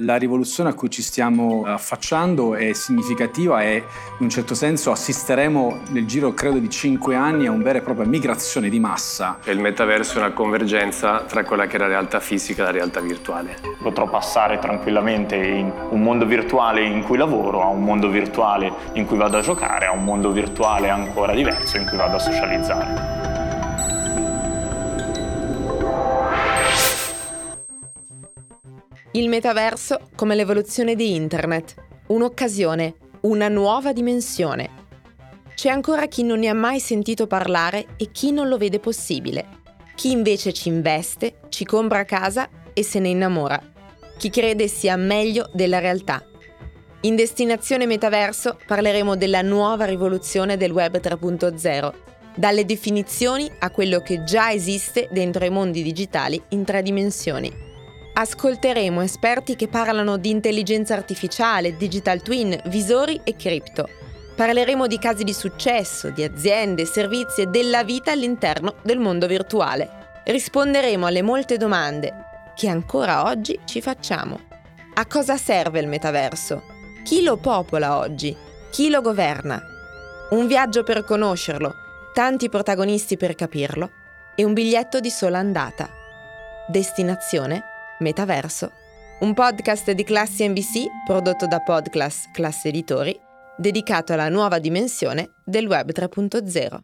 La rivoluzione a cui ci stiamo affacciando è significativa e in un certo senso assisteremo nel giro credo di cinque anni a una vera e propria migrazione di massa. Il metaverso è una convergenza tra quella che è la realtà fisica e la realtà virtuale. Potrò passare tranquillamente in un mondo virtuale in cui lavoro, a un mondo virtuale in cui vado a giocare, a un mondo virtuale ancora diverso in cui vado a socializzare. Il metaverso come l'evoluzione di Internet, un'occasione, una nuova dimensione. C'è ancora chi non ne ha mai sentito parlare e chi non lo vede possibile. Chi invece ci investe, ci compra casa e se ne innamora. Chi crede sia meglio della realtà. In Destinazione Metaverso parleremo della nuova rivoluzione del Web 3.0, dalle definizioni a quello che già esiste dentro i mondi digitali in tre dimensioni. Ascolteremo esperti che parlano di intelligenza artificiale, digital twin, visori e cripto. Parleremo di casi di successo, di aziende, servizi e della vita all'interno del mondo virtuale. Risponderemo alle molte domande che ancora oggi ci facciamo. A cosa serve il metaverso? Chi lo popola oggi? Chi lo governa? Un viaggio per conoscerlo, tanti protagonisti per capirlo e un biglietto di sola andata. Destinazione Metaverso, un podcast di Classi NBC prodotto da Podclass Classe Editori, dedicato alla nuova dimensione del Web 3.0.